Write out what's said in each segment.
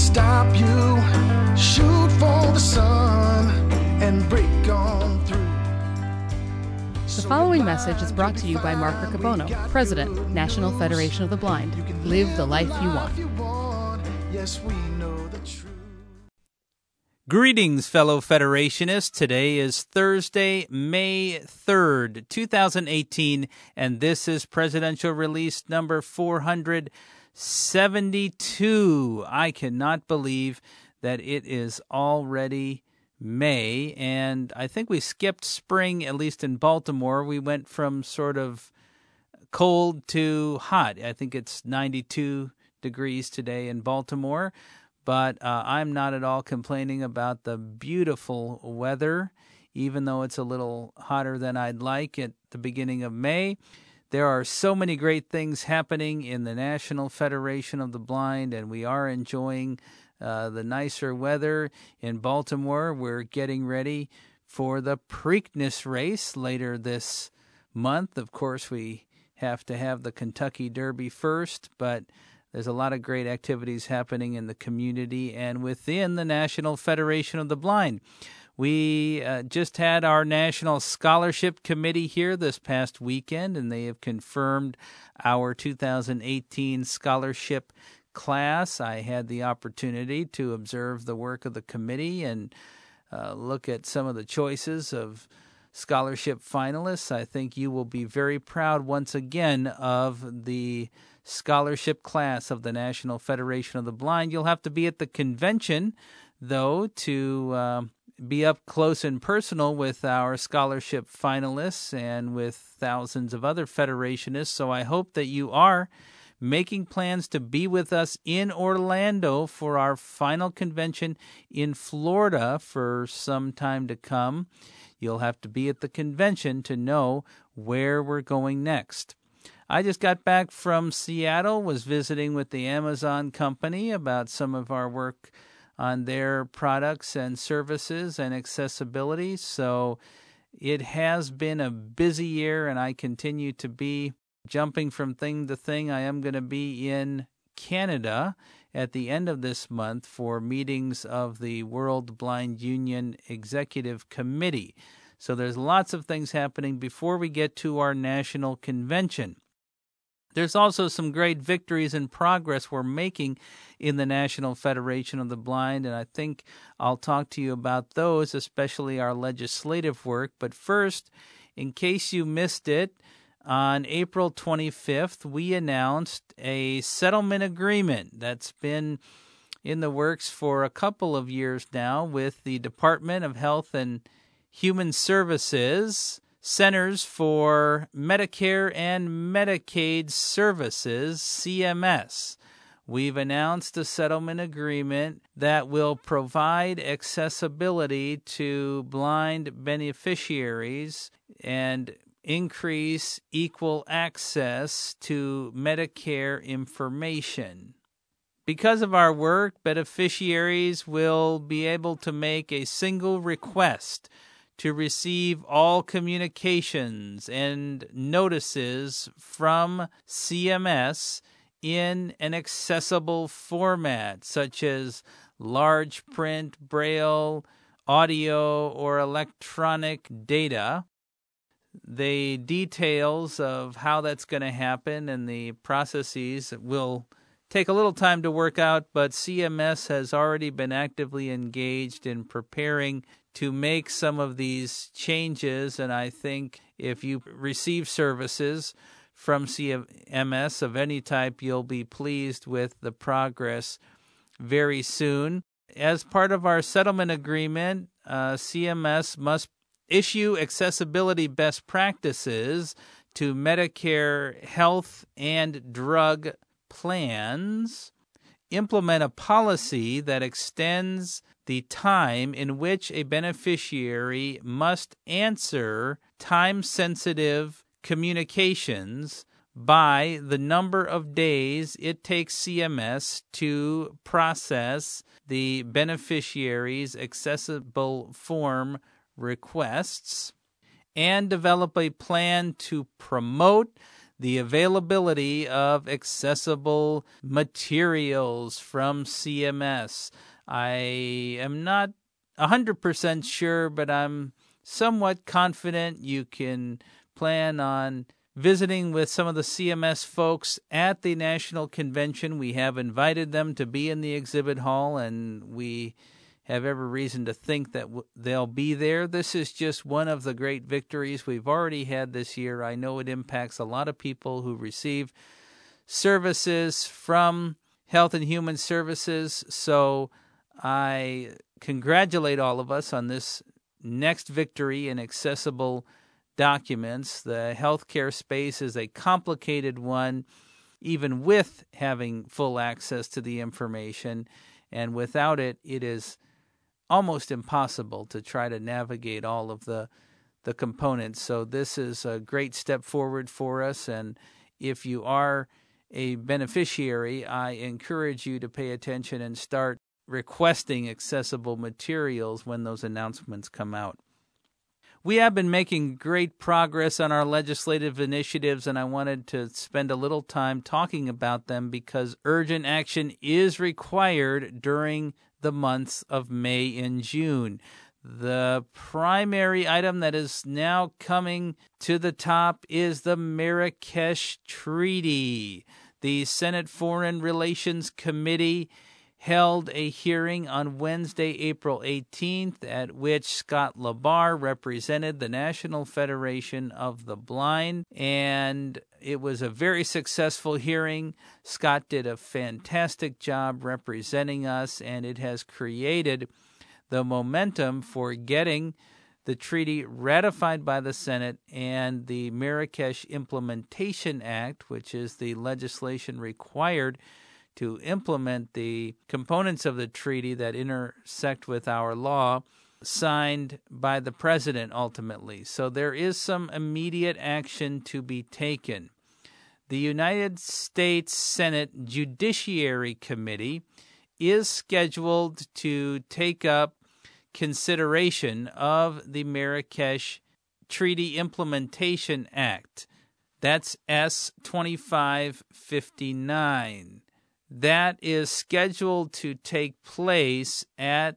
stop you. Shoot for the sun and break on through. The following message is brought to you by Mark Riccobono, President, National Federation of the Blind. Live the life you want. Yes, we know the truth. Greetings, fellow Federationists. Today is Thursday, May 3rd, 2018, and this is presidential release number 472. I cannot believe that it is already May, and I think we skipped spring, at least in Baltimore. We went from sort of cold to hot. I think it's 92 degrees today in Baltimore but uh, I'm not at all complaining about the beautiful weather, even though it's a little hotter than I'd like at the beginning of May. There are so many great things happening in the National Federation of the Blind, and we are enjoying uh, the nicer weather in Baltimore. We're getting ready for the Preakness race later this month. Of course, we have to have the Kentucky Derby first, but there's a lot of great activities happening in the community and within the National Federation of the Blind. We uh, just had our National Scholarship Committee here this past weekend, and they have confirmed our 2018 scholarship class. I had the opportunity to observe the work of the committee and uh, look at some of the choices of scholarship finalists. I think you will be very proud once again of the scholarship class of the National Federation of the Blind. You'll have to be at the convention, though, to uh, be up close and personal with our scholarship finalists and with thousands of other federationists. So I hope that you are making plans to be with us in Orlando for our final convention in Florida for some time to come. You'll have to be at the convention to know where we're going next. I just got back from Seattle, was visiting with the Amazon company about some of our work on their products and services and accessibility. So it has been a busy year, and I continue to be jumping from thing to thing. I am going to be in Canada at the end of this month for meetings of the World Blind Union Executive Committee. So there's lots of things happening before we get to our national convention. There's also some great victories and progress we're making in the National Federation of the Blind, and I think I'll talk to you about those, especially our legislative work. But first, in case you missed it, on April 25th, we announced a settlement agreement that's been in the works for a couple of years now with the Department of Health and Human Services Centers for Medicare and Medicaid Services, CMS. We've announced a settlement agreement that will provide accessibility to blind beneficiaries and increase equal access to Medicare information. Because of our work, beneficiaries will be able to make a single request to receive all communications and notices from CMS in an accessible format, such as large print, braille, audio, or electronic data. The details of how that's going to happen and the processes will take a little time to work out, but CMS has already been actively engaged in preparing to make some of these changes. And I think if you receive services from CMS of any type, you'll be pleased with the progress very soon. As part of our settlement agreement, uh, CMS must issue accessibility best practices to Medicare health and drug plans, implement a policy that extends the time in which a beneficiary must answer time sensitive communications by the number of days it takes CMS to process the beneficiary's accessible form requests and develop a plan to promote the availability of accessible materials from CMS. I am not 100% sure, but I'm somewhat confident you can plan on visiting with some of the CMS folks at the National Convention. We have invited them to be in the exhibit hall, and we have every reason to think that they'll be there. This is just one of the great victories we've already had this year. I know it impacts a lot of people who receive services from Health and Human Services. So I congratulate all of us on this next victory in accessible documents. The healthcare space is a complicated one, even with having full access to the information. And without it, it is almost impossible to try to navigate all of the the components. So this is a great step forward for us and if you are a beneficiary, I encourage you to pay attention and start requesting accessible materials when those announcements come out. We have been making great progress on our legislative initiatives, and I wanted to spend a little time talking about them because urgent action is required during the months of May and June. The primary item that is now coming to the top is the Marrakesh Treaty. The Senate Foreign Relations Committee held a hearing on Wednesday, April 18th, at which Scott LaBarre represented the National Federation of the Blind. And it was a very successful hearing. Scott did a fantastic job representing us, and it has created the momentum for getting the treaty ratified by the Senate and the Marrakesh Implementation Act, which is the legislation required to implement the components of the treaty that intersect with our law signed by the president ultimately. So there is some immediate action to be taken. The United States Senate Judiciary Committee is scheduled to take up consideration of the Marrakesh Treaty Implementation Act. That's S 2559 that is scheduled to take place at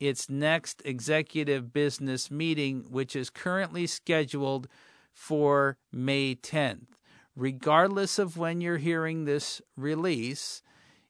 its next executive business meeting, which is currently scheduled for May 10th. Regardless of when you're hearing this release,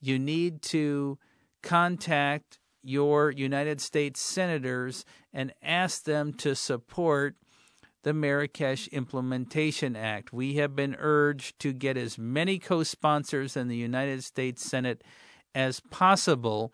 you need to contact your United States senators and ask them to support the Marrakesh Implementation Act. We have been urged to get as many co sponsors in the United States Senate as possible.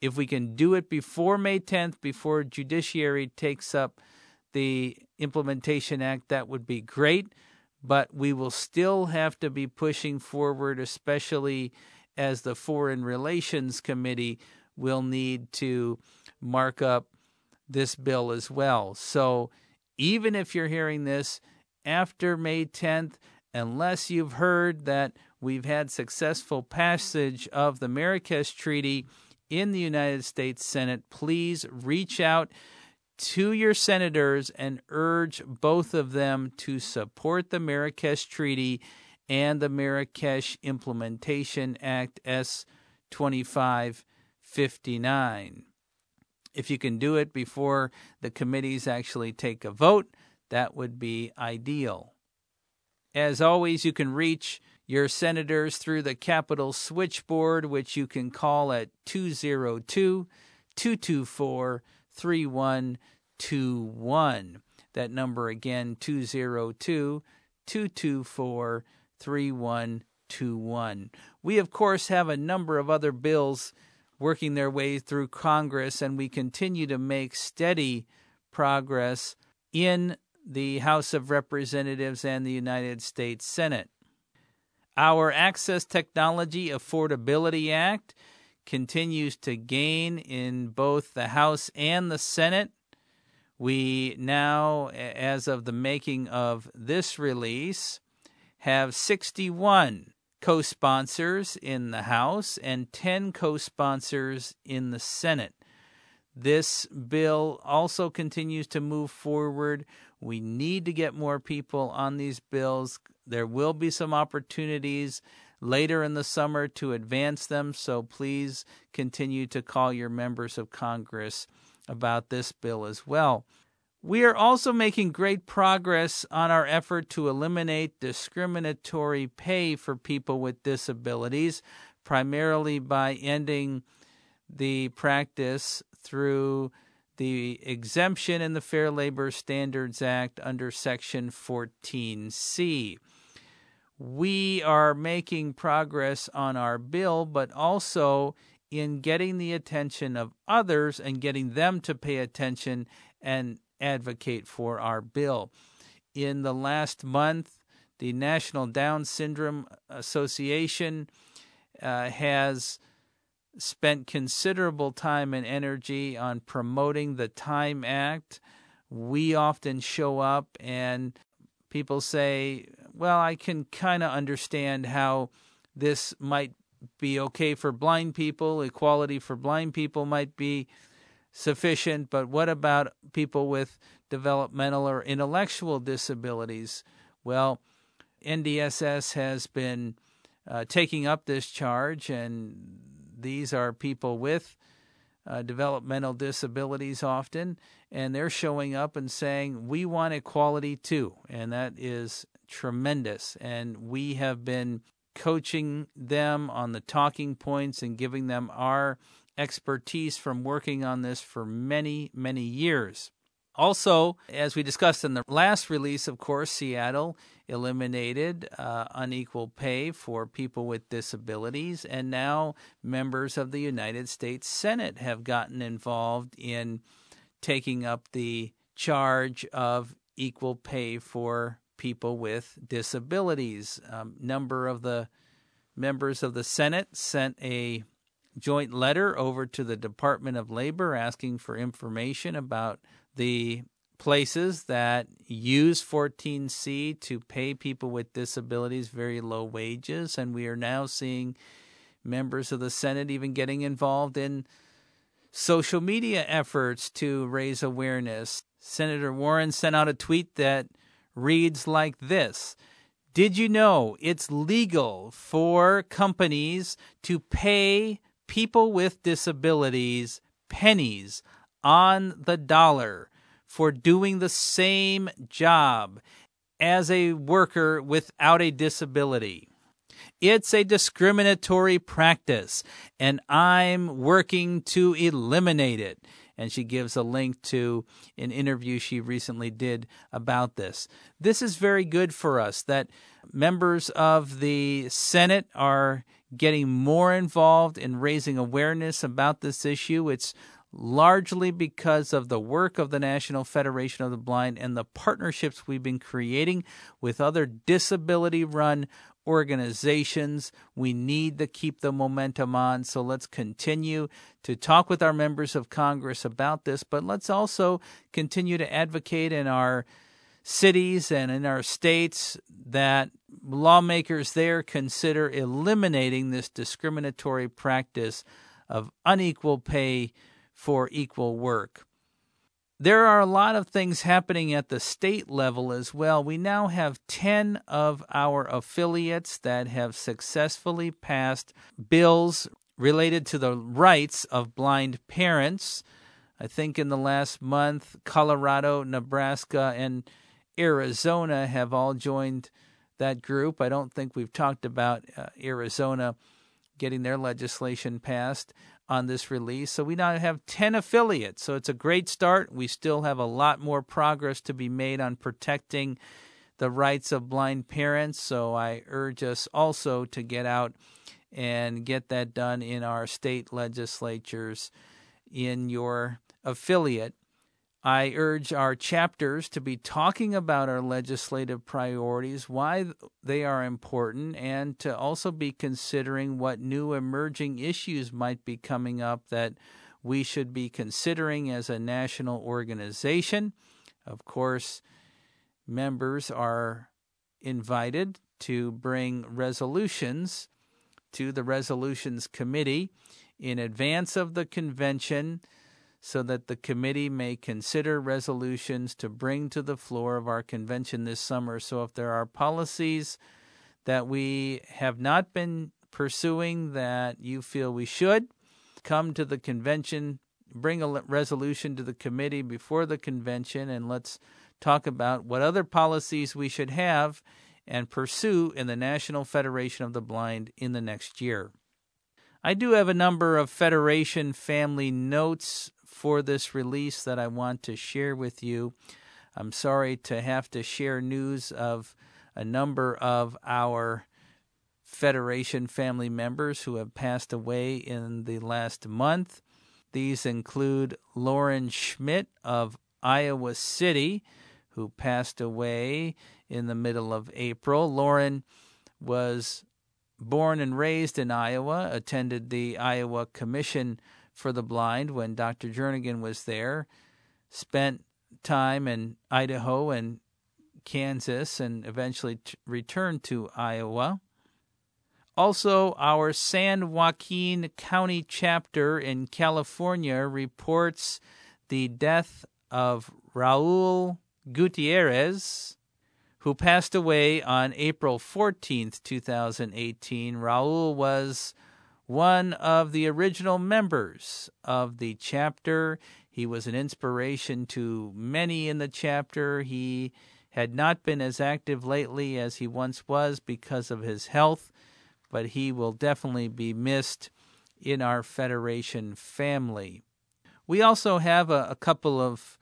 If we can do it before May 10th, before Judiciary takes up the Implementation Act, that would be great. But we will still have to be pushing forward, especially as the Foreign Relations Committee will need to mark up this bill as well. So, even if you're hearing this after May 10th, unless you've heard that we've had successful passage of the Marrakesh Treaty in the United States Senate, please reach out to your senators and urge both of them to support the Marrakesh Treaty and the Marrakesh Implementation Act S 2559. If you can do it before the committees actually take a vote, that would be ideal. As always, you can reach your senators through the Capitol switchboard, which you can call at 202 224 3121. That number again, 202 224 3121. We, of course, have a number of other bills working their way through Congress, and we continue to make steady progress in the House of Representatives and the United States Senate. Our Access Technology Affordability Act continues to gain in both the House and the Senate. We now, as of the making of this release, have 61 co sponsors in the House and 10 co sponsors in the Senate. This bill also continues to move forward We need to get more people on these bills. There will be some opportunities later in the summer to advance them, so please continue to call your members of Congress about this bill as well. We are also making great progress on our effort to eliminate discriminatory pay for people with disabilities, primarily by ending the practice through the exemption in the Fair Labor Standards Act under Section 14C. We are making progress on our bill, but also in getting the attention of others and getting them to pay attention and advocate for our bill. In the last month, the National Down Syndrome Association uh, has spent considerable time and energy on promoting the Time Act. We often show up and people say, Well, I can kind of understand how this might be okay for blind people, equality for blind people might be sufficient, but what about people with developmental or intellectual disabilities? Well, NDSS has been uh, taking up this charge, and these are people with uh, developmental disabilities often, and they're showing up and saying, We want equality too. And that is tremendous. And we have been coaching them on the talking points and giving them our expertise from working on this for many, many years. Also, as we discussed in the last release, of course, Seattle eliminated uh, unequal pay for people with disabilities, and now members of the United States Senate have gotten involved in taking up the charge of equal pay for people with disabilities. Um, number of the members of the Senate sent a joint letter over to the Department of Labor asking for information about the places that use 14C to pay people with disabilities very low wages. And we are now seeing members of the Senate even getting involved in social media efforts to raise awareness. Senator Warren sent out a tweet that reads like this Did you know it's legal for companies to pay people with disabilities pennies on the dollar for doing the same job as a worker without a disability? It's a discriminatory practice, and I'm working to eliminate it and she gives a link to an interview she recently did about this. This is very good for us that members of the Senate are getting more involved in raising awareness about this issue. It's largely because of the work of the National Federation of the Blind and the partnerships we've been creating with other disability run organizations. We need to keep the momentum on. So let's continue to talk with our members of Congress about this, but let's also continue to advocate in our cities and in our states that lawmakers there consider eliminating this discriminatory practice of unequal pay for equal work. There are a lot of things happening at the state level as well. We now have 10 of our affiliates that have successfully passed bills related to the rights of blind parents. I think in the last month, Colorado, Nebraska, and Arizona have all joined that group. I don't think we've talked about uh, Arizona getting their legislation passed on this release. So we now have 10 affiliates. So it's a great start. We still have a lot more progress to be made on protecting the rights of blind parents. So I urge us also to get out and get that done in our state legislatures in your affiliate. I urge our chapters to be talking about our legislative priorities, why they are important, and to also be considering what new emerging issues might be coming up that we should be considering as a national organization. Of course, members are invited to bring resolutions to the Resolutions Committee in advance of the convention so that the committee may consider resolutions to bring to the floor of our convention this summer. So if there are policies that we have not been pursuing that you feel we should, come to the convention, bring a resolution to the committee before the convention, and let's talk about what other policies we should have and pursue in the National Federation of the Blind in the next year. I do have a number of Federation family notes for this release that I want to share with you. I'm sorry to have to share news of a number of our Federation family members who have passed away in the last month. These include Lauren Schmidt of Iowa City, who passed away in the middle of April. Lauren was born and raised in Iowa, attended the Iowa Commission for the Blind when Dr. Jernigan was there, spent time in Idaho and Kansas, and eventually t- returned to Iowa. Also, our San Joaquin County chapter in California reports the death of Raul Gutierrez, who passed away on April 14th, 2018. Raul was one of the original members of the chapter. He was an inspiration to many in the chapter. He had not been as active lately as he once was because of his health, but he will definitely be missed in our Federation family. We also have a, a couple of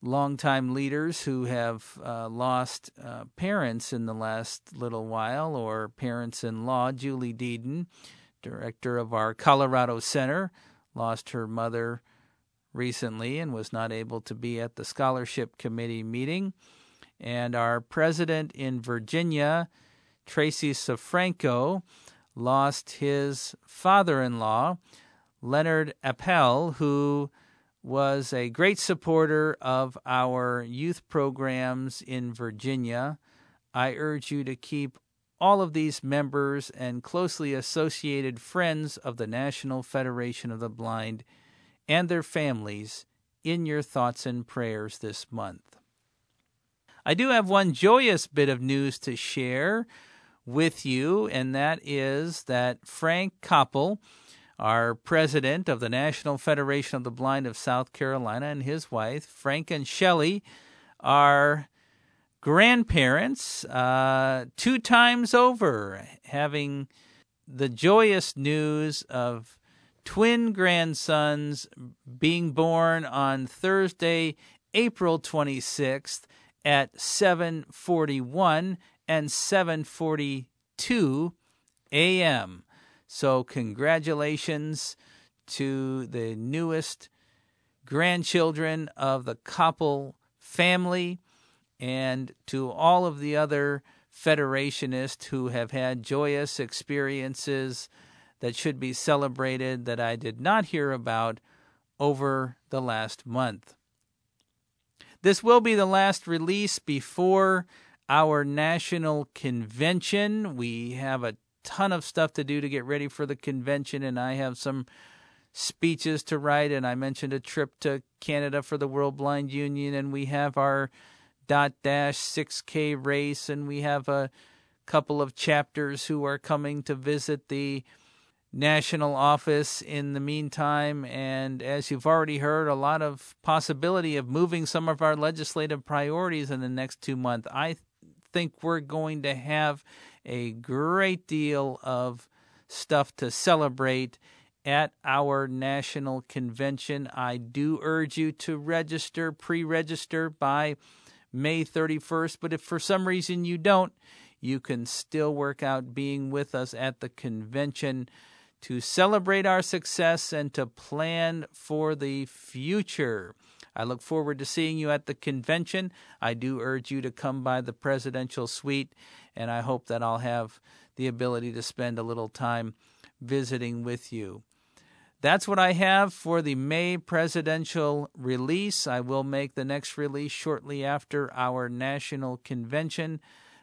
longtime leaders who have uh, lost uh, parents in the last little while or parents in law. Julie Deden director of our Colorado Center, lost her mother recently and was not able to be at the scholarship committee meeting. And our president in Virginia, Tracy Soforenko, lost his father in law, Leonard Appel, who was a great supporter of our youth programs in Virginia. I urge you to keep all of these members and closely associated friends of the National Federation of the Blind and their families in your thoughts and prayers this month. I do have one joyous bit of news to share with you, and that is that Frank Coppel, our president of the National Federation of the Blind of South Carolina, and his wife, Frank and Shelley, are grandparents uh, two times over, having the joyous news of twin grandsons being born on Thursday, April 26th at 7:41 and 7:42 a.m. So congratulations to the newest grandchildren of the Coppel family and to all of the other Federationists who have had joyous experiences that should be celebrated that I did not hear about over the last month. This will be the last release before our national convention. We have a ton of stuff to do to get ready for the convention, and I have some speeches to write. And I mentioned a trip to Canada for the World Blind Union, and we have our dot dash 6K race, and we have a couple of chapters who are coming to visit the national office in the meantime. And as you've already heard, a lot of possibility of moving some of our legislative priorities in the next two months. I think we're going to have a great deal of stuff to celebrate at our national convention. I do urge you to register, pre register by May 31st. But if for some reason you don't, you can still work out being with us at the convention to celebrate our success and to plan for the future. I look forward to seeing you at the convention. I do urge you to come by the presidential suite, and I hope that I'll have the ability to spend a little time visiting with you. That's what I have for the May presidential release. I will make the next release shortly after our national convention.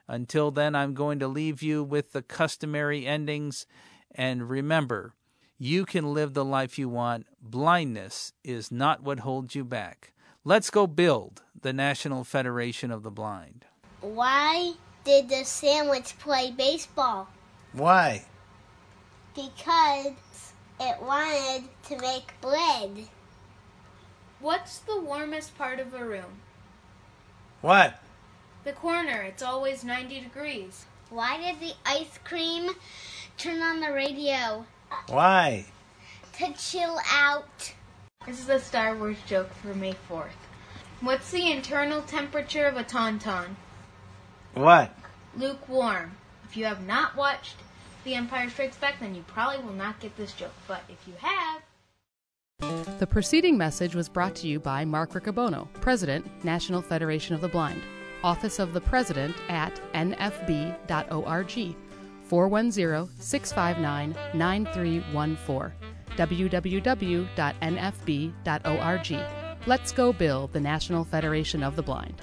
Until then, I'm going to leave you with the customary endings. And remember, You can live the life you want. Blindness is not what holds you back. Let's go build the National Federation of the Blind. Why did the sandwich play baseball? Why? Because it wanted to make bread. What's the warmest part of a room? What? The corner. It's always 90 degrees. Why did the ice cream turn on the radio? Why? To chill out. This is a Star Wars joke for May 4th. What's the internal temperature of a tauntaun? What? Lukewarm. If you have not watched The Empire Strikes Back, then you probably will not get this joke. But if you have, The preceding message was brought to you by Mark Riccobono, President, National Federation of the Blind, Office of the President at nfb.org, 410 659 9314, www.nfb.org. Let's go build the National Federation of the Blind.